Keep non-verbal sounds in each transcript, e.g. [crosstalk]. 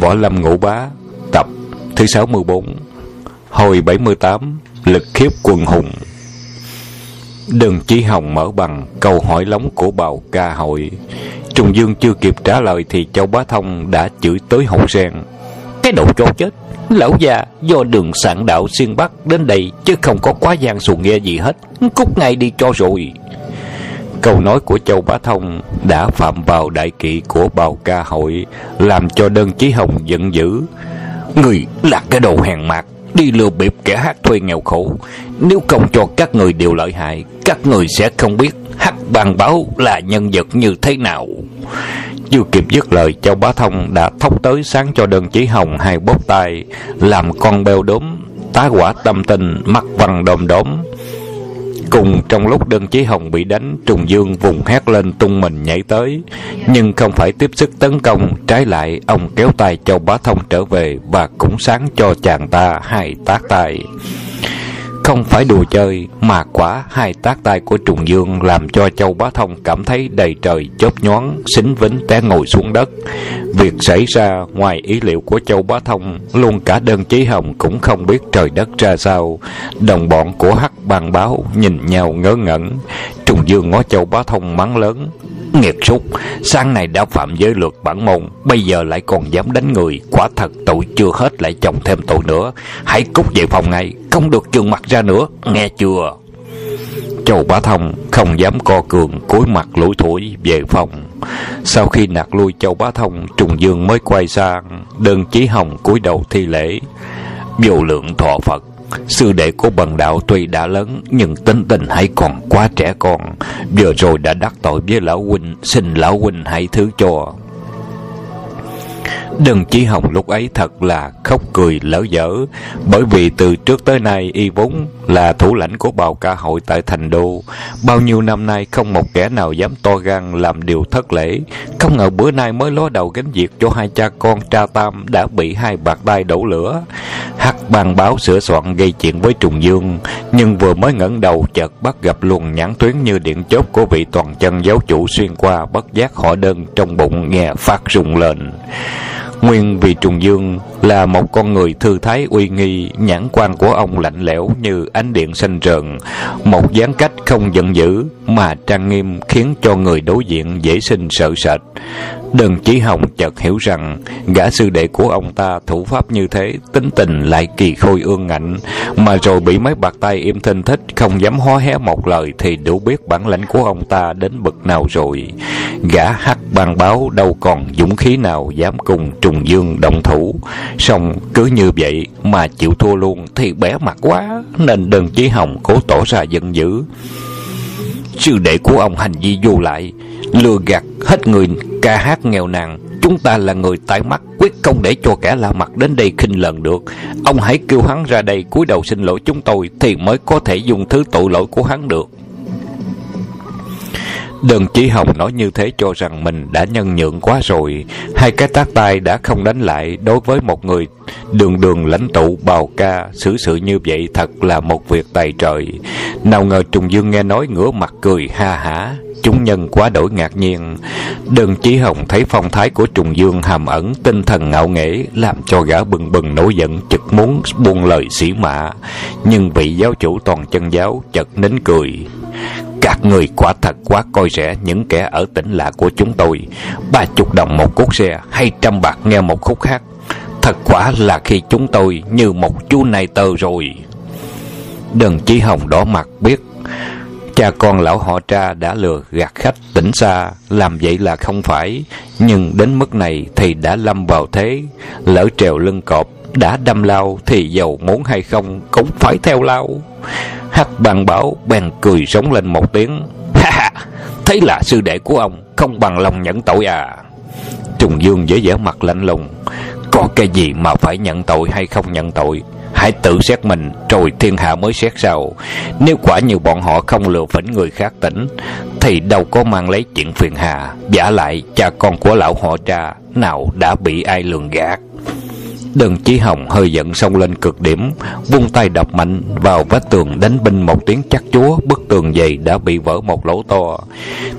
Võ Lâm Ngũ Bá, Tập thứ 64 Hồi 78 Lực khiếp quần hùng. Đường Chí Hồng mở bằng câu hỏi lóng của bào ca hội. Trùng Dương chưa kịp trả lời Thì Châu Bá Thông đã chửi tới hậu sen Cái đồ trâu chết, Lão già, do đường sạn đạo xuyên Bắc đến đây Chứ không có quá gian xuồng nghe gì hết. Cút ngay đi cho rồi. Câu nói của Châu Bá Thông đã phạm vào đại kỵ của bào ca hội, làm cho đơn chí hồng giận dữ. Người là cái đồ hèn mạc, đi lừa bịp kẻ hát thuê nghèo khổ. Nếu không cho các người đều lợi hại, các người sẽ không biết hát bàn báo là nhân vật như thế nào. Chưa kịp dứt lời, Châu Bá Thông đã thốc tới sáng cho đơn chí hồng hai bóp tay, làm con beo đốm, tá quả tâm tình, mắt vằn đom đóm. Cùng trong lúc đơn chí hồng bị đánh, Trùng Dương vùng hét lên tung mình nhảy tới. Nhưng không phải tiếp sức tấn công, trái lại ông kéo tay Châu Bá Thông trở về và cũng sáng cho chàng ta hai tác tay. Không phải đùa chơi, mà quả hai tác tay của Trùng Dương làm cho Châu Bá Thông cảm thấy đầy trời chớp nhoáng, xính vĩnh té ngồi xuống đất. Việc xảy ra ngoài ý liệu của Châu Bá Thông, luôn cả đơn chí hồng cũng không biết trời đất ra sao. Đồng bọn của hắc bàn báo nhìn nhau ngớ ngẩn. Trùng Dương ngó Châu Bá Thông mắng lớn. Nghiệt súc, sáng nay đã phạm giới luật bản môn, bây giờ lại còn dám đánh người, quả thật tội chưa hết lại chồng thêm tội nữa. Hãy cút về phòng ngay, không được trường mặt ra nữa, nghe chưa? Châu Bá Thông không dám co cường, cúi mặt lủi thủi về phòng. Sau khi nạt lui Châu Bá Thông, Trùng Dương mới quay sang, đơn chí hồng cúi đầu thi lễ. Vô lượng thọ Phật, Sư đệ của bần đạo tuy đã lớn, Nhưng tính tình hãy còn quá trẻ con. Vừa rồi đã đắc tội với lão huynh, Xin lão huynh hãy thứ cho. Đừng Chí Hồng lúc ấy thật là khóc cười lỡ dở, Bởi vì từ trước tới nay y vốn là thủ lãnh của bào ca hội tại thành đô. Bao nhiêu năm nay không một kẻ nào dám to gan làm điều thất lễ. Không ngờ bữa nay mới ló đầu gánh việc cho hai cha con tra tam đã bị hai bạc tay đổ lửa. Hắc bàn báo sửa soạn gây chuyện với Trùng Dương, Nhưng vừa mới ngẩng đầu chợt bắt gặp luồng nhãn tuyến như điện chớp của vị toàn chân giáo chủ xuyên qua bất giác họ đơn trong bụng nghe phát rung lên. Nguyên vì Trùng Dương là một con người thư thái uy nghi, nhãn quan của ông lạnh lẽo như ánh điện xanh rờn, một dáng cách không giận dữ mà trang nghiêm khiến cho người đối diện dễ sinh sợ sệt. Đừng Chí Hồng chợt hiểu rằng gã sư đệ của ông ta thủ pháp như thế, tính tình lại kỳ khôi ương ngạnh, mà rồi bị mấy bạc tay im thinh thích không dám hó hé một lời thì đủ biết bản lãnh của ông ta đến bậc nào rồi. Gã hắc bàn báo đâu còn dũng khí nào dám cùng Trùng Dương động thủ, song cứ như vậy mà chịu thua luôn thì bé mặt quá, nên Đừng Chí Hồng cố tỏ ra giận dữ. Sư đệ của ông hành vi vô lại lừa gạt hết người ca hát nghèo nàn. Chúng ta là người tai mắt quyết không để cho kẻ lạ mặt đến đây khinh lần được. Ông hãy kêu hắn ra đây cúi đầu xin lỗi chúng tôi thì mới có thể dùng thứ tội lỗi của hắn được đừng Chí Hồng nói như thế cho rằng mình đã nhân nhượng quá rồi. Hai cái tác tay đã không đánh lại đối với một người đường đường lãnh tụ bào ca xử sự như vậy thật là một việc tài trời. Nào ngờ Trùng Dương nghe nói ngửa mặt cười ha hả. Chúng nhân quá đổi ngạc nhiên. đừng Chí Hồng thấy phong thái của Trùng Dương hàm ẩn, tinh thần ngạo nghễ, làm cho gã bừng bừng nổi giận, chực muốn buông lời sĩ mạ. Nhưng vị giáo chủ toàn chân giáo chợt nín cười. Các người quả thật quá coi rẻ những kẻ ở tỉnh lạ của chúng tôi. Ba chục đồng một cốt xe, hay trăm bạc nghe một khúc hát. Thật quả là khi chúng tôi như một chú này tờ rồi. Đừng Chí Hồng đỏ mặt biết Cha con lão họ tra đã lừa gạt khách tỉnh xa Làm vậy là không phải Nhưng đến mức này thì đã lâm vào thế Lỡ trèo lưng cọp đã đâm lao thì giàu muốn hay không Cũng phải theo lao. Hắc bằng bảo bèn cười sống lên một tiếng. Ha ha Thế là sư đệ của ông Không bằng lòng nhận tội à. Trùng Dương với vẻ mặt lạnh lùng. Có cái gì mà phải nhận tội hay không nhận tội? Hãy tự xét mình, Rồi thiên hạ mới xét sau Nếu quả như bọn họ không lừa phỉnh người khác tỉnh, Thì đâu có mang lấy chuyện phiền hà. Giả lại, cha con của lão họ cha Nào đã bị ai lường gạt? Đừng Chí Hồng hơi giận xông lên cực điểm, vung tay đập mạnh vào vách tường đánh binh một tiếng chắc chúa, bức tường dày đã bị vỡ một lỗ to.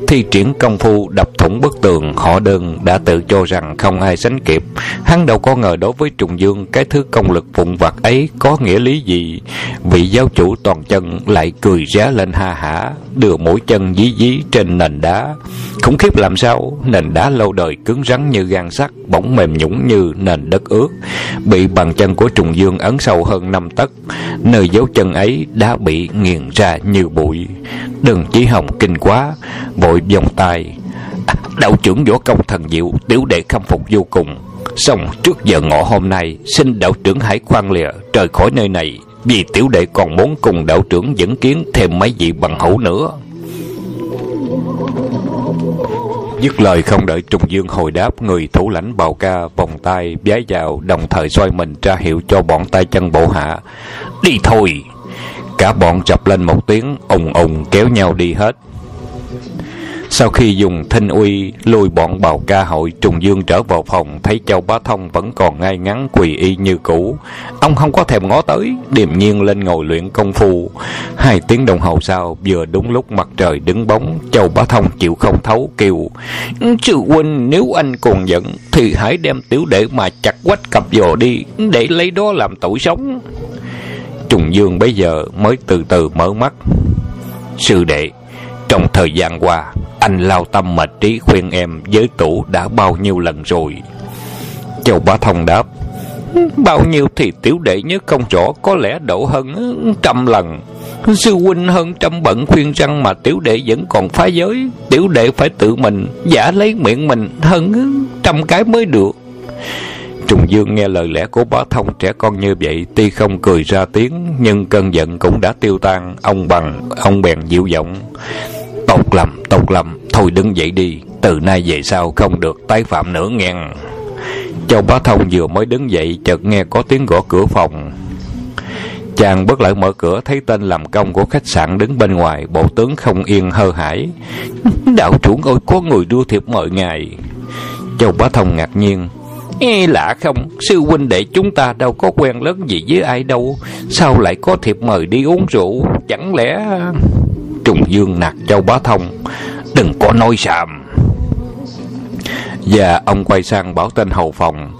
Thi triển công phu đập thủng bức tường họ đơn đã tự cho rằng không ai sánh kịp. Hắn đâu có ngờ đối với trùng dương cái thứ công lực vụn vặt ấy có nghĩa lý gì? Vị giáo chủ toàn chân lại cười rá lên ha hả đưa mũi chân dí dí trên nền đá. Khủng khiếp làm sao? Nền đá lâu đời cứng rắn như gan sắt bỗng mềm nhũng như nền đất ướt bị bàn chân của trùng dương ấn sâu hơn năm tấc. Nơi dấu chân ấy đã bị nghiền ra như bụi. Đừng chỉ hồng kinh quá vội vòng tay. À, đạo trưởng võ công thần diệu tiểu đệ khâm phục vô cùng. Xong trước giờ ngọ hôm nay xin đạo trưởng hãy khoan lìa rời khỏi nơi này vì tiểu đệ còn muốn cùng đạo trưởng dẫn kiến thêm mấy vị bằng hữu nữa. Dứt lời không đợi Trùng Dương hồi đáp, người thủ lãnh bào ca vòng tay vái vào, đồng thời xoay mình ra hiệu cho bọn tay chân bộ hạ. Đi thôi! Cả bọn chập lên một tiếng, ùng ùng kéo nhau đi hết. Sau khi dùng thinh uy lùi bọn bào ca hội Trùng Dương trở vào phòng thấy Châu Bá Thông vẫn còn ngay ngắn quỳ y như cũ. Ông không có thèm ngó tới, điềm nhiên lên ngồi luyện công phu. Hai tiếng đồng hồ sau, vừa đúng lúc mặt trời đứng bóng, Châu Bá Thông chịu không thấu kêu Sư huynh nếu anh còn giận thì hãy đem tiểu đệ mà chặt quách cặp dò đi để lấy đó làm tội sống. Trùng Dương bây giờ mới từ từ mở mắt. Sư đệ, trong thời gian qua, anh lao tâm mệt trí khuyên em với tủ đã bao nhiêu lần rồi. Châu Bá Thông đáp, Bao nhiêu thì tiểu đệ nhớ không rõ Có lẽ độ hơn trăm lần. Sư huynh hơn trăm bận khuyên răng Mà tiểu đệ vẫn còn phá giới. Tiểu đệ phải tự mình giả lấy miệng mình Hơn trăm cái mới được. Trùng Dương nghe lời lẽ của bá thông trẻ con như vậy Tuy không cười ra tiếng Nhưng cơn giận cũng đã tiêu tan. Ông bằng, ông bèn dịu giọng Tốt lầm, tốt lầm Thôi đứng dậy đi Từ nay về sau không được tái phạm nữa nghe. Châu Bá Thông vừa mới đứng dậy Chợt nghe có tiếng gõ cửa phòng. Chàng bất lợi mở cửa Thấy tên làm công của khách sạn đứng bên ngoài Bộ tướng không yên hơ hải [laughs] Đạo trưởng ơi có người đưa thiệp mời ngài. Châu Bá Thông ngạc nhiên. Ê, lạ không? Sư huynh đệ chúng ta đâu có quen lớn gì với ai đâu. Sao lại có thiệp mời đi uống rượu? Chẳng lẽ Trùng Dương nạt Châu Bá Thông. Đừng có nói xàm Và ông quay sang bảo tên hầu phòng.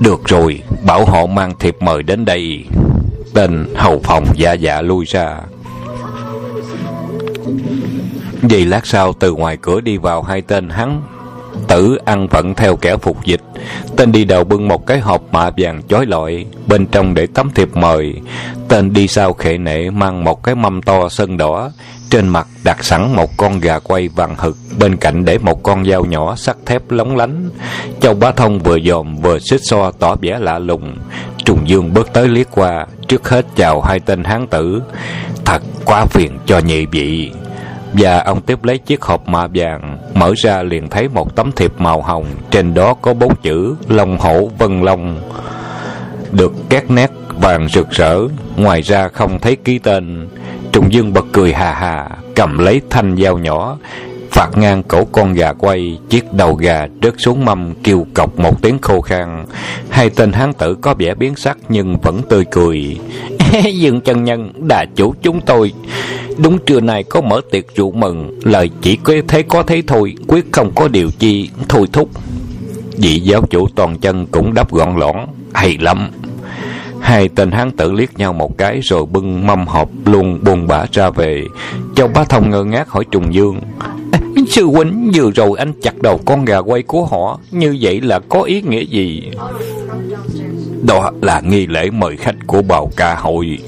Được rồi, Bảo họ mang thiệp mời đến đây. Tên hầu phòng dạ dạ lui ra. Vậy lát sau, từ ngoài cửa đi vào hai tên hắn. Tử ăn phận theo kẻ phục dịch. Tên đi đầu bưng một cái hộp mạ vàng chói lọi, Bên trong để tấm thiệp mời. Tên đi sau khệ nệ mang một cái mâm to sân đỏ trên mặt đặt sẵn một con gà quay vàng hực, bên cạnh để một con dao nhỏ sắt thép lóng lánh. Châu Bá Thông vừa dòm vừa xích so tỏ vẻ lạ lùng. Trùng Dương bước tới liếc qua, trước hết chào hai tên hán tử. Thật quá phiền cho nhị vị. Và ông tiếp lấy chiếc hộp mạ vàng, mở ra liền thấy một tấm thiệp màu hồng, trên đó có bốn chữ Long Hổ Vân Long. Được các nét vàng rực rỡ, ngoài ra không thấy ký tên. Trùng Dương bật cười hà hà, cầm lấy thanh dao nhỏ, phạt ngang cổ con gà quay, chiếc đầu gà rớt xuống mâm kêu cọc một tiếng khô khan. Hai tên hán tử có vẻ biến sắc nhưng vẫn tươi cười. [laughs] Dương chân nhân, đà chủ chúng tôi. Đúng trưa nay có mở tiệc rượu mừng, lời chỉ có thế có thế thôi, quyết không có điều chi, thôi thúc. Vị giáo chủ toàn chân cũng đáp gọn lõn, hay lắm. Hai tên hán tử liếc nhau một cái rồi bưng mâm hộp luôn buồn bã ra về. Châu Bá Thông ngơ ngác hỏi Trùng Dương. Sư huynh, vừa rồi anh chặt đầu con gà quay của họ, Như vậy là có ý nghĩa gì Đó là nghi lễ mời khách của bào ca hội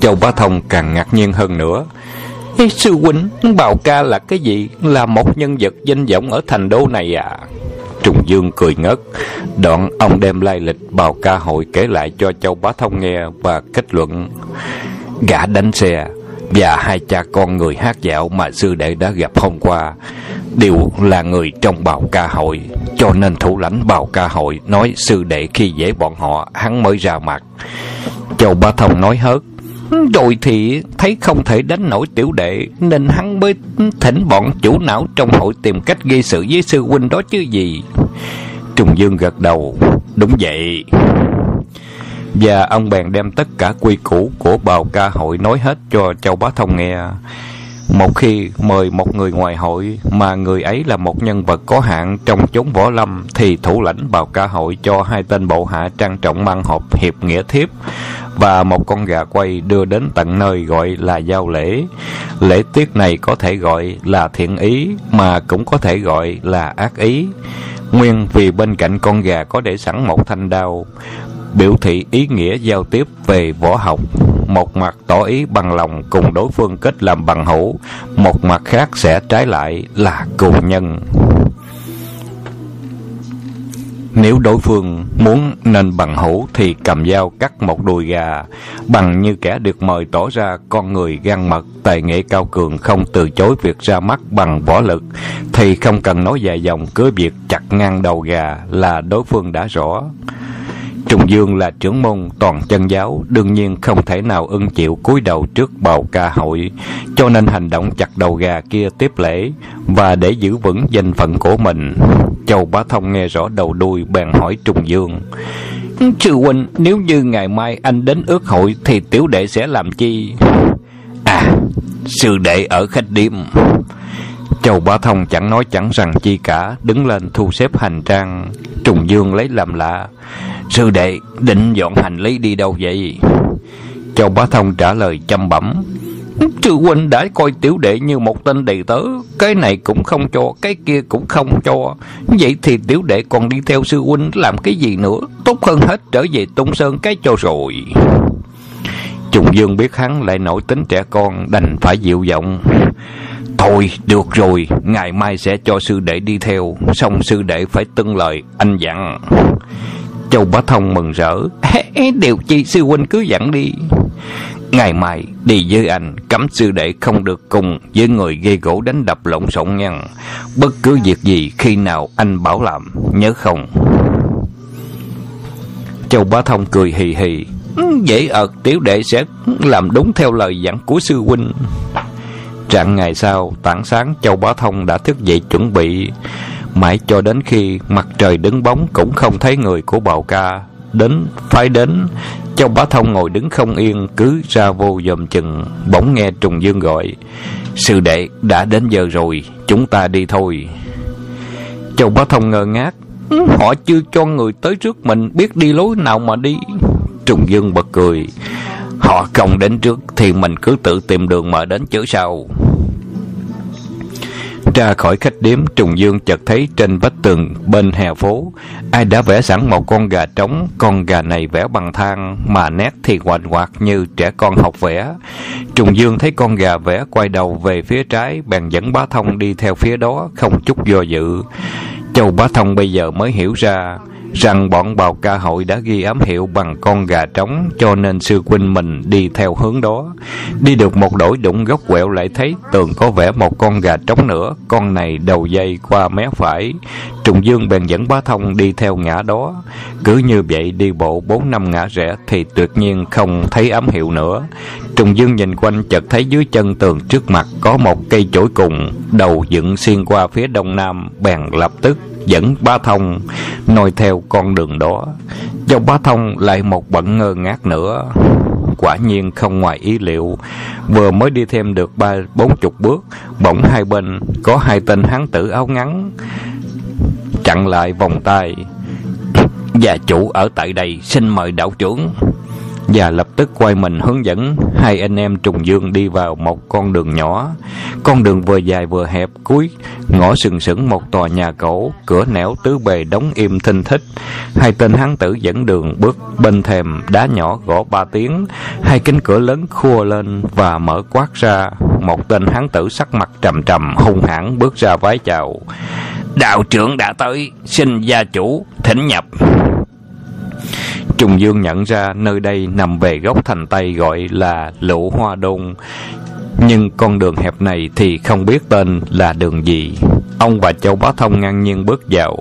Châu Bá Thông càng ngạc nhiên hơn nữa Sư huynh, Bào ca là cái gì Là một nhân vật danh vọng ở thành đô này à Trùng Dương cười ngất. Đoạn ông đem lai lịch bào ca hội kể lại cho Châu Bá Thông nghe và kết luận. Gã đánh xe và hai cha con người hát dạo mà sư đệ đã gặp hôm qua đều là người trong bào ca hội, cho nên thủ lãnh bào ca hội nói sư đệ khi dễ bọn họ, hắn mới ra mặt châu bá thông nói hớt rồi thì thấy không thể đánh nổi tiểu đệ, Nên hắn mới thỉnh bọn chủ não trong hội tìm cách gây sự với sư huynh đó chứ gì. Trùng Dương gật đầu, Đúng vậy. Và ông bèn đem tất cả quy củ của bào ca hội nói hết cho Châu Bá Thông nghe. Một khi mời một người ngoài hội mà người ấy là một nhân vật có hạng trong chốn võ lâm thì thủ lãnh bào ca hội cho hai tên bộ hạ trang trọng mang hộp hiệp nghĩa thiếp và một con gà quay đưa đến tận nơi gọi là giao lễ. Lễ tiết này có thể gọi là thiện ý mà cũng có thể gọi là ác ý. Nguyên vì bên cạnh con gà có để sẵn một thanh đao, biểu thị ý nghĩa giao tiếp về võ học. Một mặt tỏ ý bằng lòng cùng đối phương kết làm bằng hữu, một mặt khác sẽ trái lại là cù nhân. Nếu đối phương muốn nên bằng hữu thì cầm dao cắt một đùi gà, bằng như kẻ được mời tỏ ra con người gan mật, tài nghệ cao cường không từ chối việc ra mắt bằng võ lực, thì không cần nói dài dòng cứ việc chặt ngang đầu gà là đối phương đã rõ. Trùng Dương là trưởng môn toàn chân giáo, đương nhiên không thể nào ưng chịu cúi đầu trước bào ca hội, cho nên hành động chặt đầu gà kia tiếp lễ, và để giữ vững danh phận của mình. Châu Bá Thông nghe rõ đầu đuôi bèn hỏi Trùng Dương. Sư huynh, nếu như ngày mai anh đến ước hội thì tiểu đệ sẽ làm chi? À, sư đệ ở khách điếm. Châu Bá Thông chẳng nói chẳng rằng chi cả, đứng lên thu xếp hành trang. Trùng Dương lấy làm lạ. Sư đệ, định dọn hành lý đi đâu vậy? Châu Bá Thông trả lời chăm bẩm. Sư huynh đã coi tiểu đệ như một tên đầy tớ, cái này cũng không cho, cái kia cũng không cho. Vậy thì tiểu đệ còn đi theo sư huynh làm cái gì nữa? Tốt hơn hết trở về Tung Sơn cái cho rồi. Trùng Dương biết hắn lại nổi tính trẻ con, đành phải dịu giọng. Thôi, được rồi, ngày mai sẽ cho sư đệ đi theo, xong sư đệ phải tuân lời, anh dặn. Châu Bá Thông mừng rỡ, điều chi sư huynh cứ dặn đi. Ngày mai đi với anh, cấm sư đệ không được cùng với người gây gỗ đánh đập lộn xộn nha. Bất cứ việc gì khi nào anh bảo làm, nhớ không? Châu Bá Thông cười hì hì. Ừ, dễ ợt tiểu đệ sẽ làm đúng theo lời dặn của sư huynh. Trạng ngày sau, tảng sáng Châu Bá Thông đã thức dậy chuẩn bị. Mãi cho đến khi mặt trời đứng bóng cũng không thấy người của bào ca. Đến, phải đến, Châu Bá Thông ngồi đứng không yên, cứ ra vô dòm chừng, bỗng nghe Trùng Dương gọi. Sư đệ, đã đến giờ rồi, chúng ta đi thôi. Châu Bá Thông ngơ ngác, họ chưa cho người tới trước mình biết đi lối nào mà đi. Trùng Dương bật cười, họ không đến trước thì mình cứ tự tìm đường mà đến chứ sau. Ra khỏi khách điếm, Trùng Dương chợt thấy trên vách tường bên hè phố, ai đã vẽ sẵn một con gà trống, con gà này vẽ bằng than, mà nét thì hoành hoạt như trẻ con học vẽ. Trùng Dương thấy con gà vẽ quay đầu về phía trái, bèn dẫn bá thông đi theo phía đó, không chút do dự. Châu bá thông bây giờ mới hiểu ra, rằng bọn bào ca hội đã ghi ám hiệu bằng con gà trống cho nên sư huynh mình đi theo hướng đó. Đi được một đổi đụng góc quẹo lại thấy tường có vẽ một con gà trống nữa, con này đầu dây qua mé phải. Trùng Dương bèn dẫn bá thông đi theo ngã đó. Cứ như vậy đi bộ bốn năm ngã rẽ thì tuyệt nhiên không thấy ám hiệu nữa. Trùng Dương nhìn quanh chợt thấy dưới chân tường trước mặt có một cây chổi cùng, đầu dựng xuyên qua phía đông nam, bèn lập tức dẫn bá thông noi theo con đường đó. Do bá thông lại một bận ngơ ngác nữa. Quả nhiên không ngoài ý liệu, vừa mới đi thêm được ba, bốn chục bước, bỗng hai bên có hai tên hán tử áo ngắn chặn lại vòng tay. Gia chủ ở tại đây xin mời đạo trưởng và lập tức quay mình hướng dẫn hai anh em trùng dương đi vào một con đường nhỏ. Con đường vừa dài vừa hẹp cuối, ngõ sừng sững một tòa nhà cổ, cửa nẻo tứ bề đóng im thinh thích. Hai tên hán tử dẫn đường bước bên thềm đá nhỏ gõ ba tiếng, hai cánh cửa lớn khua lên và mở quát ra. Một tên hán tử sắc mặt trầm trầm hung hãn bước ra vái chào. Đạo trưởng đã tới, xin gia chủ thỉnh nhập. Trùng Dương nhận ra nơi đây nằm về góc thành Tây gọi là Lũ Hoa Đông, Nhưng con đường hẹp này thì không biết tên là đường gì. Ông và Châu Bá Thông ngang nhiên bước vào.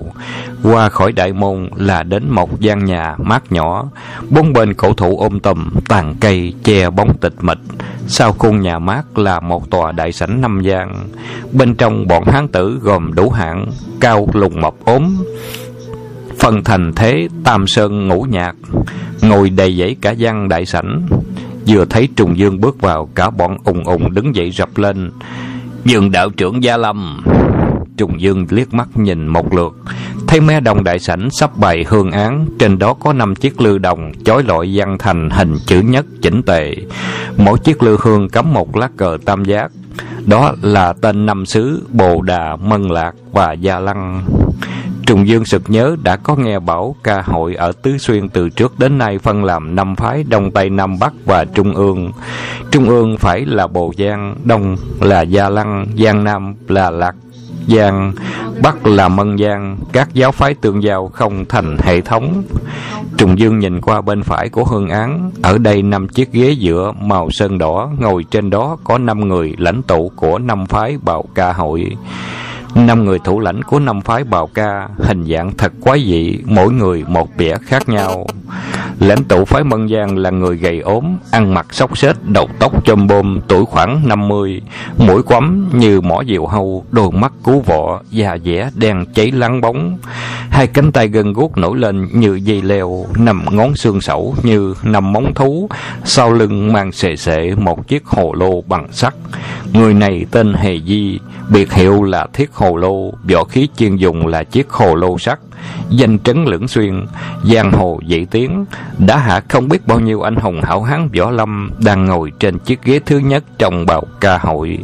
Qua khỏi đại môn là đến một gian nhà mát nhỏ. Bốn bên cổ thụ ôm tùm, tàn cây, che bóng tịch mịch. Sau khuôn nhà mát là một tòa đại sảnh năm gian. Bên trong bọn hán tử gồm đủ hạng, cao lùng mập ốm, phần thành thế tam sơn ngũ nhạc ngồi đầy dãy cả văn đại sảnh. Vừa thấy Trùng Dương bước vào Cả bọn ùng ùng đứng dậy rập lên. Dương đạo trưởng Gia Lâm. Trùng Dương liếc mắt nhìn một lượt Thấy mé đồng đại sảnh sắp bày hương án Trên đó có năm chiếc lư đồng Chói lọi văn thành hình chữ nhất chỉnh tề. Mỗi chiếc lư hương cắm một lá cờ tam giác Đó là tên năm xứ Bồ Đà, Mân Lạc và Gia Lăng. Trùng Dương sực nhớ đã có nghe bảo ca hội ở Tứ Xuyên từ trước đến nay phân làm năm phái Đông Tây Nam Bắc và Trung ương. Trung ương phải là Bồ Giang, Đông là Gia Lăng, Giang Nam là Lạc Giang, Bắc là Mân Giang, các giáo phái tương giao không thành hệ thống. Trùng Dương nhìn qua bên phải của hương án, ở đây năm chiếc ghế giữa màu sơn đỏ, ngồi trên đó có năm người lãnh tụ của năm phái bào ca hội. Năm người thủ lãnh của năm phái bào ca hình dạng thật quái dị, mỗi người một vẻ khác nhau. Lãnh tụ phái Mân Giang là người gầy ốm, ăn mặc xốc xếch, đầu tóc chôm bôm, tuổi khoảng 50, mũi quắm như mỏ diều hâu, đôi mắt cú vọ, da dẻ đen cháy lắng bóng. Hai cánh tay gân guốc nổi lên như dây leo, nằm ngón xương sẩu như nằm móng thú, sau lưng mang xệ xệ một chiếc hồ lô bằng sắt. Người này tên Hề Di, biệt hiệu là Thiết Hồ Lô, võ khí chuyên dùng là chiếc hồ lô sắt danh trấn lưỡng xuyên giang hồ dậy tiếng. Đã hạ không biết bao nhiêu anh hùng hảo hán võ lâm đang ngồi trên chiếc ghế thứ nhất trong bào ca hội.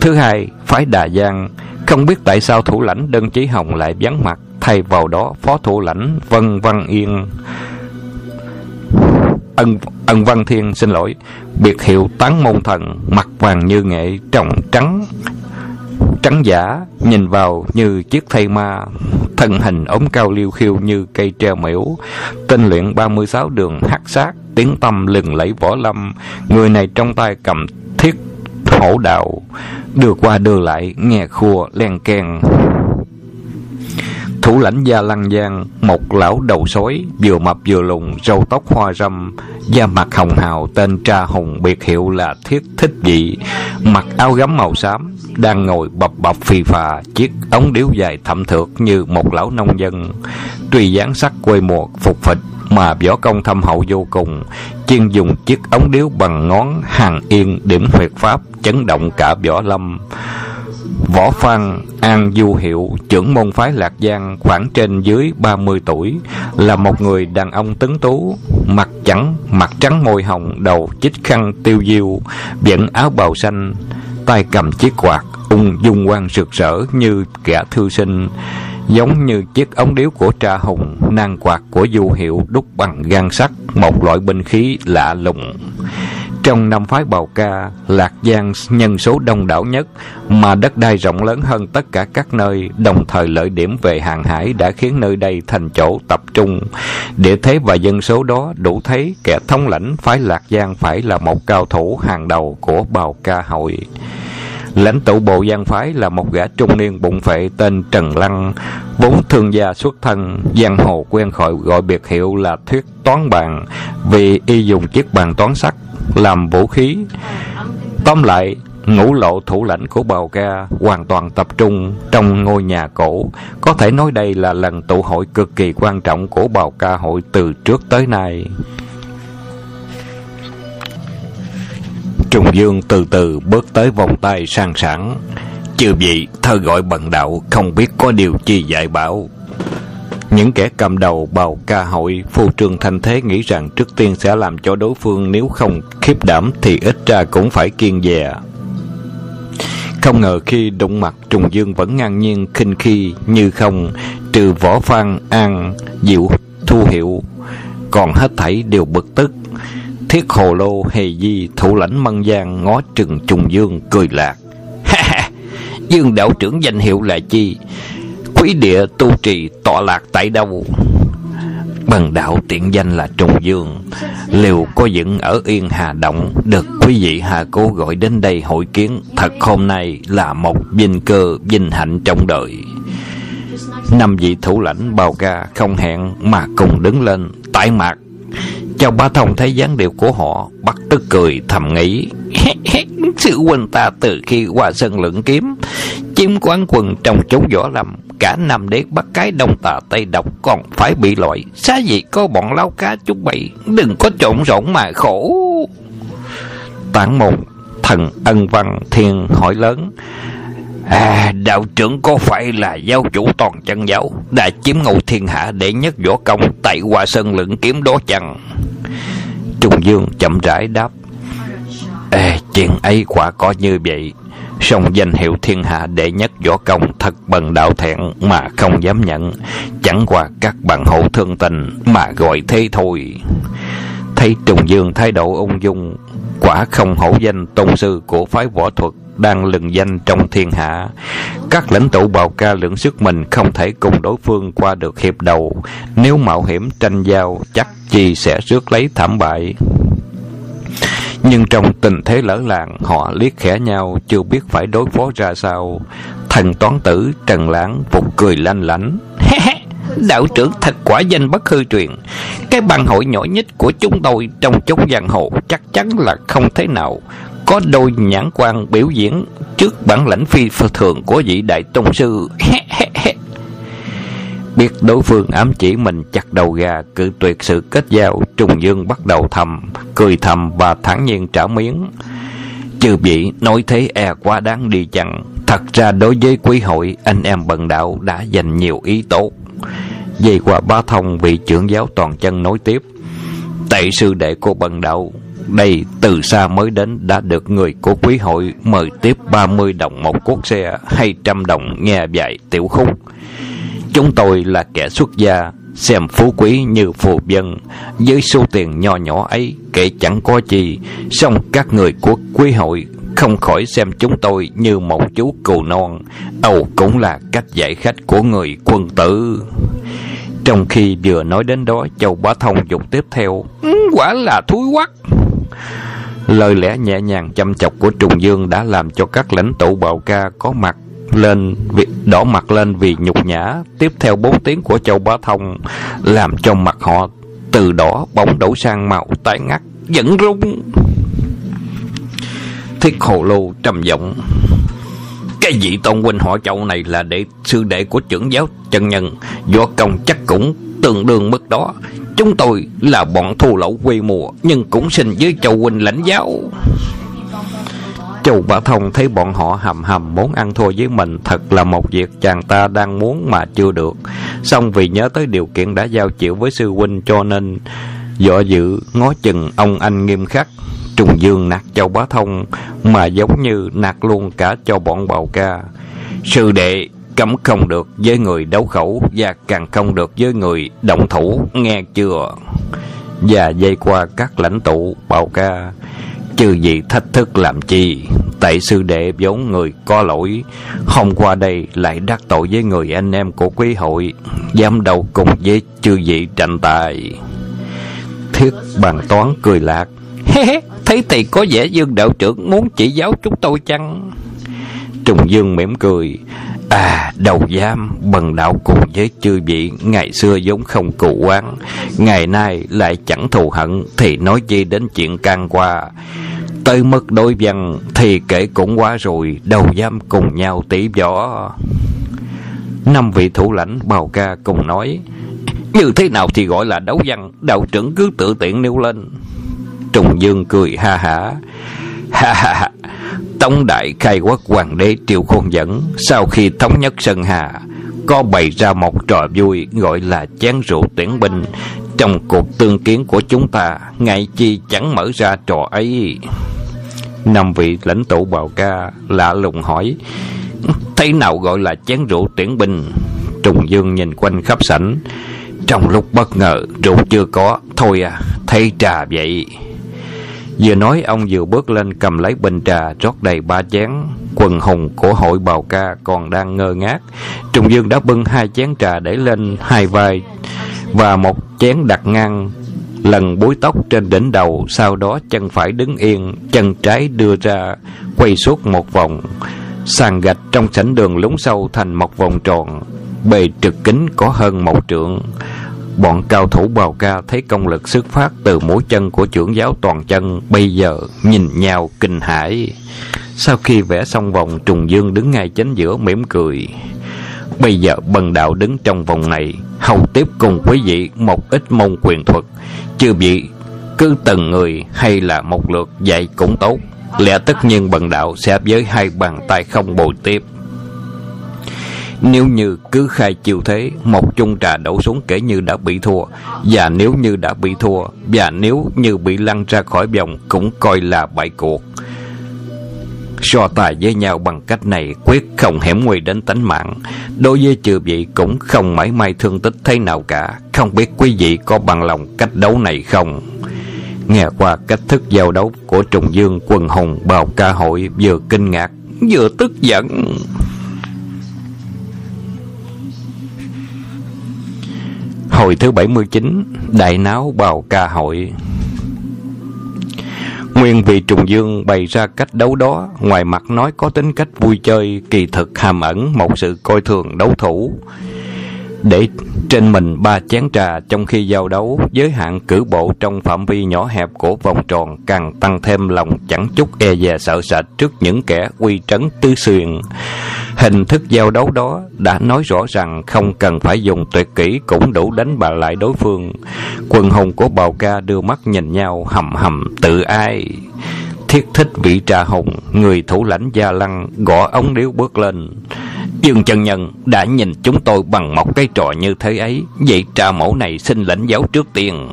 Thứ hai phái đà giang. Không biết tại sao thủ lãnh đơn chí hồng lại vắng mặt thay vào đó phó thủ lãnh vân văn yên ân ân văn thiên xin lỗi. Biệt hiệu tán môn thần, mặt vàng như nghệ tròng trắng trắng giả, nhìn vào như chiếc thây ma. Thân hình ống cao liêu khiêu như cây treo miễu tinh luyện 36 đường hắc sát, tiếng tâm lừng lẫy võ lâm. Người này trong tay cầm thiết hổ đạo đưa qua đưa lại, nghe khua len keng thủ lãnh gia lăng giang, một lão đầu sói, vừa mập vừa lùn, râu tóc hoa râm, da mặt hồng hào, tên tra hùng, biệt hiệu là thiết thích dị, mặc áo gấm màu xám, đang ngồi bập bập phì phà, chiếc ống điếu dài thậm thượt như một lão nông dân. Tuy dáng sắc quê mùa phục phịch, mà võ công thâm hậu vô cùng, chuyên dùng chiếc ống điếu bằng ngón hàng yên điểm huyệt pháp chấn động cả võ lâm. Võ Phan An Du Hiệu, trưởng môn phái Lạc Giang khoảng trên dưới 30 tuổi, là một người đàn ông tấn tú, mặt trắng, mặt trắng môi hồng, đầu chích khăn tiêu diêu, vẫn áo bào xanh, tay cầm chiếc quạt, ung dung quang rực rỡ như kẻ thư sinh, giống như chiếc ống điếu của Tra Hùng, nang quạt của Du Hiệu đúc bằng gan sắt, một loại binh khí lạ lùng. Trong năm phái bào ca, Lạc Giang nhân số đông đảo nhất, mà đất đai rộng lớn hơn tất cả các nơi, đồng thời lợi điểm về hàng hải đã khiến nơi đây thành chỗ tập trung. Địa thế và dân số đó đủ thấy kẻ thống lãnh phái Lạc Giang phải là một cao thủ hàng đầu của bào ca hội. Lãnh tụ bộ giang phái là một gã trung niên bụng phệ tên Trần Lăng, vốn thương gia xuất thân, giang hồ quen khỏi gọi biệt hiệu là thuyết toán bàn, vì y dùng chiếc bàn toán sắt làm vũ khí. Tóm lại, ngũ lộ thủ lãnh của bào ca hoàn toàn tập trung trong ngôi nhà cổ. Có thể nói đây là lần tụ hội cực kỳ quan trọng của bào ca hội từ trước tới nay. Trùng Dương từ từ bước tới vòng tay sang sẵn Chư vậy, thơ gọi bận đạo không biết có điều chi dạy bảo. Những kẻ cầm đầu bào ca hội, phù trương thanh thế nghĩ rằng trước tiên sẽ làm cho đối phương nếu không khiếp đảm thì ít ra cũng phải kiên dè. Không ngờ khi đụng mặt Trùng Dương vẫn ngang nhiên khinh khi như không, trừ võ phan an, diệu thu hiệu, còn hết thảy đều bực tức. Thiết hồ lô, hề di, thủ lãnh mân giang, ngó trừng, Trùng Dương, cười lạc. Dương đạo trưởng danh hiệu là chi? quý địa tu trì tọa lạc tại đâu? Bần đạo tiện danh là Trùng Dương. Liều có dựng ở Yên Hà Động. Được quý vị Hà Cố gọi đến đây hội kiến. Thật hôm nay là một vinh cơ, vinh hạnh trong đời. Năm vị thủ lãnh bao ca không hẹn Mà cùng đứng lên. Tại mạc Châu Bá Thông thấy dáng điệu của họ Bắt tức cười thầm nghĩ. [laughs] Sư huynh ta từ khi qua sân lượng kiếm Chiếm quán quần trong chốn võ lâm, Cả năm đế bắt cái đông tà tây độc Còn phải bị loại. Xá gì có bọn lao cá chúng bậy Đừng có trộn rộn mà khổ. Tán môn thần ân văn thiên hỏi lớn. À, đạo trưởng có phải là giáo chủ toàn chân giáo đã chiếm ngôi thiên hạ để nhất võ công tại hoa sơn lượng kiếm đó chăng? Trung dương chậm rãi đáp. Ê, chuyện ấy quả có như vậy. Song danh hiệu thiên hạ đệ nhất võ công thật bần đạo thẹn mà không dám nhận. Chẳng qua các bạn hữu thương tình mà gọi thế thôi. Thấy trùng dương thái độ ung dung quả không hổ danh tôn sư của phái võ thuật đang lừng danh trong thiên hạ. Các lãnh tụ bào ca lượng sức mình không thể cùng đối phương qua được hiệp đầu. Nếu mạo hiểm tranh giao, chắc chi sẽ rước lấy thảm bại. Nhưng trong tình thế lỡ làng, họ liếc khẽ nhau, chưa biết phải đối phó ra sao. Thần toán tử trần lãng phục cười lanh lảnh. [laughs] đạo trưởng thật quả danh bất hư truyền, cái bang hội nhỏ nhất của chúng tôi trong chốn giang hồ chắc chắn là không thế nào có đôi nhãn quan biểu diễn trước bản lãnh phi thường của vị đại tôn sư biết đối phương ám chỉ mình chặt đầu gà, cự tuyệt sự kết giao, trùng dương bắt đầu thầm, cười thầm và thản nhiên trả miếng. Chư vị nói thế e quá đáng đi chăng? Thật ra đối với quý hội, anh em bần đạo đã dành nhiều ý tốt về qua ba thông, vị trưởng giáo toàn chân nói tiếp. Tệ sư đệ của bần đạo, đây từ xa mới đến đã được người của quý hội mời tiếp 30 đồng một cuốc xe hay trăm đồng nghe dạy tiểu khúc. Chúng tôi là kẻ xuất gia, xem phú quý như phù dân. Với số tiền nho nhỏ ấy, kể chẳng có chi. Song các người của quý hội không khỏi xem chúng tôi như một chú cừu non. Âu cũng là cách dạy khách của người quân tử trong khi vừa nói đến đó châu bá thông dục tiếp theo. Ừ, quả là thúi quắc. Lời lẽ nhẹ nhàng chăm chọc của trùng dương đã làm cho các lãnh tụ bào ca có mặt lên vì, đỏ mặt lên vì nhục nhã. Tiếp theo bốn tiếng của châu bá thông làm cho mặt họ từ đỏ bỗng đổ sang màu tái ngắt dẫn rung. Thiết hồ lô trầm giọng cái vị tôn huynh họ chậu này là đệ, sư đệ của trưởng giáo chân nhân võ công chắc cũng tương đương mức đó chúng tôi là bọn thù lậu quê mùa, nhưng cũng xin với châu huynh lãnh giáo Châu Bả Thông thấy bọn họ hầm hầm muốn ăn thua với mình, thật là một việc chàng ta đang muốn mà chưa được. Xong vì nhớ tới điều kiện đã giao chịu với sư huynh cho nên dọ dự, ngó chừng ông anh nghiêm khắc. Trùng Dương nạt Châu Bá Thông mà giống như nạt luôn cả cho bọn bào ca. Sư đệ cấm không được với người đấu khẩu và càng không được với người động thủ, nghe chưa? Và dây qua các lãnh tụ bào ca Chư gì thách thức làm chi Tại sư đệ vốn người có lỗi Hôm qua đây lại đắc tội với người anh em của quý hội Dám đầu cùng với chư vị tranh tài Thiết bàn toán cười lạc Thấy thì có vẻ Dương đạo trưởng muốn chỉ giáo chúng tôi chăng? Trùng Dương mỉm cười. À đầu giam, bần đạo cùng với chư vị, Ngày xưa giống không cụ quán Ngày nay lại chẳng thù hận, Thì nói chi đến chuyện can qua. Tới mức đối văn Thì kể cũng quá rồi, Đầu giam cùng nhau tỷ võ. Năm vị thủ lãnh bào ca cùng nói, Như thế nào thì gọi là đấu văn? Đạo trưởng cứ tự tiện nêu lên. Trùng Dương cười, ha hả Ha ha ha. Tống đại khai quốc hoàng đế Triệu Khôn Dẫn, Sau khi thống nhất Sơn Hà, Có bày ra một trò vui Gọi là chén rượu tuyển binh. Trong cuộc tương kiến của chúng ta Ngày chi chẳng mở ra trò ấy. Năm vị lãnh tụ bào ca Lạ lùng hỏi Thế nào gọi là chén rượu tuyển binh? Trùng Dương nhìn quanh khắp sảnh. Trong lúc bất ngờ, Rượu chưa có, Thôi à Thấy trà vậy. Vừa nói, ông vừa bước lên cầm lấy bình trà, rót đầy ba chén. Quần hùng của hội bào ca còn đang ngơ ngác. Trung Dương đã bưng hai chén trà để lên hai vai Và một chén đặt ngang lần búi tóc trên đỉnh đầu. Sau đó, chân phải đứng yên, Chân trái đưa ra, Quay suốt một vòng. Sàn gạch trong sảnh đường lún sâu thành một vòng tròn, Bề trực kính có hơn một trượng. Bọn cao thủ bào ca thấy công lực xuất phát từ mũi chân của trưởng giáo toàn chân, bây giờ nhìn nhau kinh hãi. Sau khi vẽ xong vòng, Trùng Dương đứng ngay chính giữa mỉm cười. Bây giờ bần đạo đứng trong vòng này, hầu tiếp cùng quý vị một ít môn quyền thuật. Chưa vị cứ từng người hay là một lượt dạy cũng tốt lẽ tất nhiên bần đạo sẽ với hai bàn tay không bồi tiếp nếu như cứ khai chiều thế Một chung trà đổ xuống kể như đã bị thua. Và nếu như đã bị thua, Và nếu như bị lăn ra khỏi vòng, Cũng coi là bại cuộc. So tài với nhau bằng cách này, Quyết không hẻm nguy đến tính mạng. Đối với chư vị cũng không mãi may thương tích thế nào cả. Không biết quý vị có bằng lòng cách đấu này không? Nghe qua cách thức giao đấu của Trùng Dương Quần Hùng Bào ca hội Vừa kinh ngạc, Vừa tức giận. Hồi thứ 79 Đại náo bào ca hội. Nguyên vị Trùng Dương bày ra cách đấu đó, Ngoài mặt nói có tính cách vui chơi, Kỳ thực, hàm ẩn một sự coi thường đấu thủ. Để trên mình ba chén trà, trong khi giao đấu, giới hạn cử bộ trong phạm vi nhỏ hẹp của vòng tròn càng tăng thêm lòng chẳng chút e dè sợ sệt trước những kẻ uy trấn tứ xuyên hình thức giao đấu đó đã nói rõ rằng không cần phải dùng tuyệt kỹ cũng đủ đánh bại lại đối phương. Quần hùng của bào ca đưa mắt nhìn nhau, hầm hầm, tự ai? Thiết thích vị trà hùng người thủ lãnh gia lăng, gõ ống điếu bước lên. Dương chân nhân, đã nhìn chúng tôi bằng một cái trò như thế ấy, Vậy trà mẫu này xin lãnh giáo trước tiên.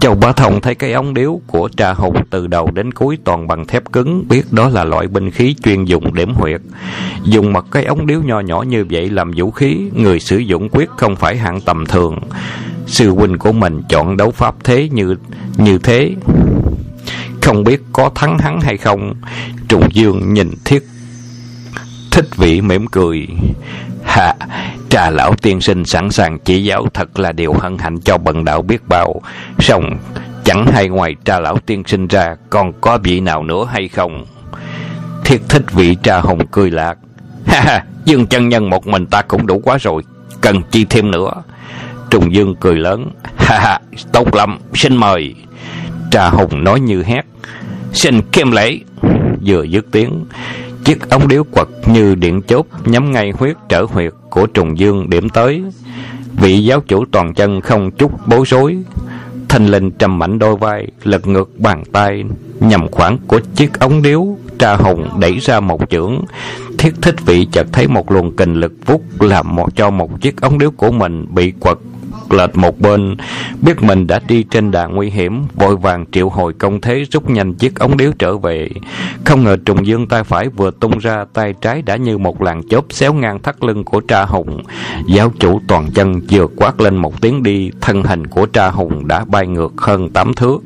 Châu Bá Thông thấy cái ống điếu của trà hùng từ đầu đến cuối toàn bằng thép cứng, biết đó là loại binh khí chuyên dùng điểm huyệt. Dùng một cái ống điếu nho nhỏ như vậy làm vũ khí, người sử dụng quyết không phải hạng tầm thường. Sư huynh của mình chọn đấu pháp thế như như thế. Không biết có thắng hắn hay không, Trùng Dương nhìn thiết Thích vị mỉm cười ha trà lão tiên sinh sẵn sàng chỉ giáo thật là điều hân hạnh cho bần đạo biết bao. Xong, chẳng hay ngoài trà lão tiên sinh ra, còn có vị nào nữa hay không? Thiết thích vị trà hồng cười lạc. Ha ha, dương chân nhân một mình ta cũng đủ quá rồi, cần chi thêm nữa. Trùng Dương cười lớn. Ha ha, tốt lắm, xin mời. Trà hồng nói như hét. Xin kiêm lễ. Vừa dứt tiếng, Chiếc ống điếu quật như điện chốt nhắm ngay huyết trở huyệt của trùng dương điểm tới. Vị giáo chủ toàn chân không chút bối rối. Thanh linh trầm mạnh đôi vai, lật ngược bàn tay, nhằm khoảng của chiếc ống điếu, tra hồng đẩy ra một chưởng. Thiết thích vị chợt thấy một luồng kình lực vút làm một cho một chiếc ống điếu của mình bị quật lệch một bên, biết mình đã đi trên đà nguy hiểm, vội vàng triệu hồi công thế rút nhanh chiếc ống điếu trở về. Không ngờ trùng dương tay phải vừa tung ra tay trái đã như một làn chớp xéo ngang thắt lưng của tra hùng. Giáo chủ toàn chân vừa quát lên một tiếng đi, thân hình của tra hùng đã bay ngược hơn tám thước.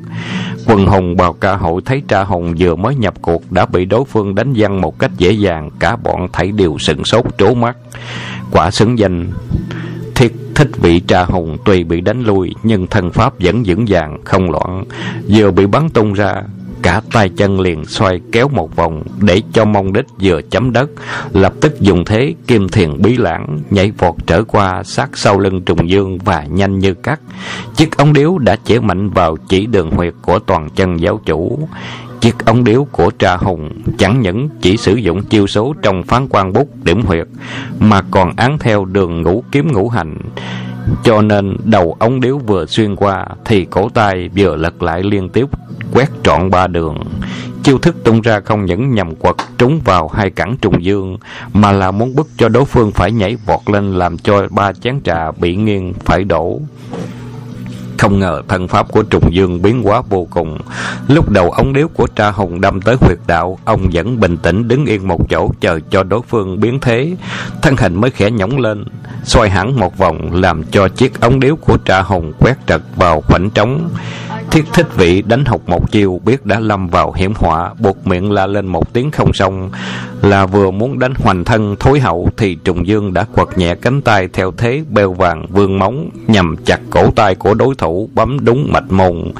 Quần hùng bào ca hội thấy tra hùng vừa mới nhập cuộc đã bị đối phương đánh văng một cách dễ dàng, cả bọn thấy đều sửng sốt trố mắt. Quả xứng danh thích vị trà hùng tuy bị đánh lui, nhưng thân pháp vẫn vững vàng, không loạn. Vừa bị bắn tung ra, cả tay chân liền xoay kéo một vòng để cho mông đích vừa chấm đất. Lập tức dùng thế, kim thiền bí lãng, nhảy vọt trở qua sát sau lưng trùng dương và nhanh như cắt. Chiếc ống điếu đã chĩa mạnh vào chỉ đường huyệt của toàn chân giáo chủ. Chiếc ống điếu của trà hùng chẳng những chỉ sử dụng chiêu số trong phán quan bút điểm huyệt, mà còn án theo đường ngũ kiếm ngũ hành. Cho nên đầu ống điếu vừa xuyên qua thì cổ tay vừa lật lại liên tiếp quét trọn ba đường. Chiêu thức tung ra không những nhằm quật trúng vào hai cẳng trùng dương, mà là muốn bức cho đối phương phải nhảy vọt lên làm cho ba chén trà bị nghiêng phải đổ. Không ngờ thân pháp của Trùng Dương biến hóa vô cùng. Lúc đầu ống điếu của Tra Hùng đâm tới huyệt đạo, ông vẫn bình tĩnh đứng yên một chỗ chờ cho đối phương biến thế. Thân hình mới khẽ nhõng lên, xoay hẳn một vòng làm cho chiếc ống điếu của Tra Hùng quét trật vào khoảnh trống. Thiết thích vị đánh học một chiều biết đã lâm vào hiểm họa, buộc miệng la lên một tiếng không xong. Là vừa muốn đánh hoành thân thối hậu thì Trùng Dương đã quật nhẹ cánh tay theo thế beo vàng vương móng nhằm chặt cổ tay của đối thủ bấm đúng mạch môn.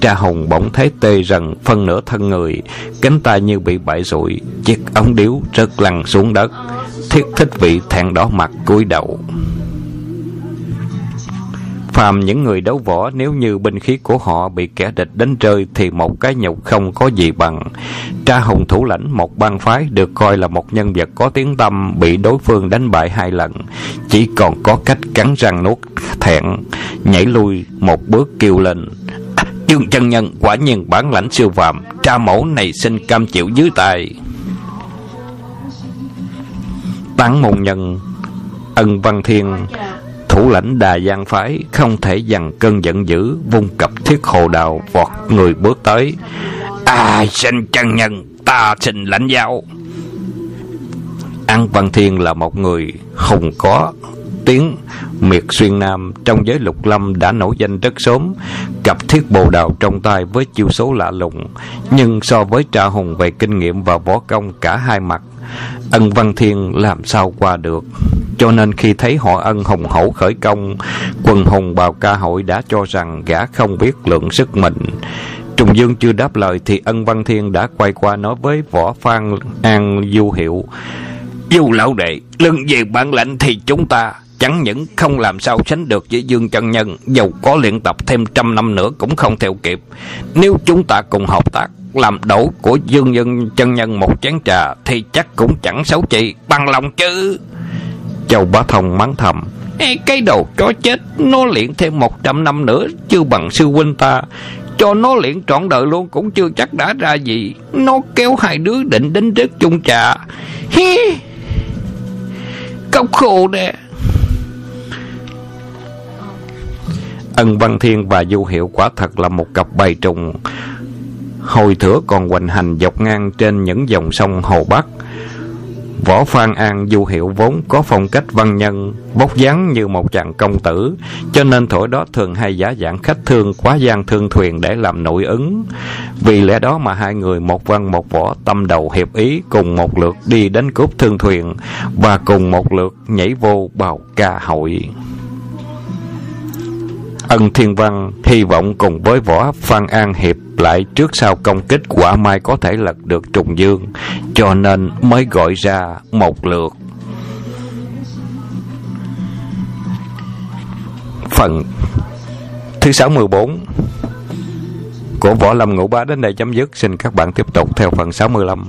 Tra hồng bỗng thấy tê rần phân nửa thân người, cánh tay như bị bại rụi, chiếc ống điếu rớt lăn xuống đất. Thiết thích vị thẹn đỏ mặt cúi đầu. Phàm những người đấu võ nếu như binh khí của họ bị kẻ địch đánh rơi thì một cái nhục không có gì bằng. Tra Hùng thủ lãnh một bang phái được coi là một nhân vật có tiếng tâm bị đối phương đánh bại hai lần. Chỉ còn có cách cắn răng nuốt thẹn, nhảy lui một bước kêu lên. À, Dương chân nhân quả nhiên bản lãnh siêu phàm Tra mẫu này xin cam chịu dưới tay Tán môn nhân Ân Văn Thiên Thủ lãnh đà giang phái Không thể dằn cơn giận dữ Vung cặp thiết hồ đào Vọt người bước tới. Ai xin chân nhân, Ta xin lãnh giáo. An Văn Thiên là một người hùng có tiếng, miệt xuyên nam, trong giới lục lâm đã nổi danh rất sớm. Cặp thiết bồ đào trong tay với chiêu số lạ lùng, nhưng so với trà hùng về kinh nghiệm và võ công, cả hai mặt ân văn thiên làm sao qua được cho nên khi thấy họ ân hùng hậu khởi công quần hùng bào ca hội đã cho rằng gã không biết lượng sức mình Trùng Dương chưa đáp lời thì ân văn thiên đã quay qua nói với võ phan an du hiệu dù lão đệ, lưng về bản lãnh thì chúng ta chẳng những không làm sao sánh được với Dương Chân Nhân, dầu có luyện tập thêm trăm năm nữa cũng không theo kịp. Nếu chúng ta cùng hợp tác, làm đổ của Dương Nhân Chân Nhân một chén trà, thì chắc cũng chẳng xấu chị, bằng lòng chứ. Châu Bá Thông mắng thầm. Ê, cái đầu chó chết, nó luyện thêm một trăm năm nữa, chưa bằng sư huynh ta. Cho nó luyện trọn đời luôn cũng chưa chắc đã ra gì. Nó kéo hai đứa định đến trước chung trà. Hi! Cốc khô nè Ân Văn Thiên và Du Hiệu quả thật là một cặp bầy trùng Hồi thửa còn hoành hành dọc ngang trên những dòng sông Hồ Bắc Võ Phan An du hiệu vốn có phong cách văn nhân, bốc dáng như một chàng công tử, cho nên thổi đó thường hay giả dạng khách thương quá gian thương thuyền để làm nội ứng. Vì lẽ đó mà hai người một văn một võ tâm đầu hiệp ý cùng một lượt đi đánh cướp thương thuyền và cùng một lượt nhảy vô bào ca hội. Ân Thiên Văn hy vọng cùng với võ Phan An Hiệp lại trước sau công kích quả mai có thể lật được trùng dương, cho nên mới gọi ra một lượt. Phần thứ 64 của Võ Lâm Ngũ Bá đến đây chấm dứt. Xin các bạn tiếp tục theo phần 65.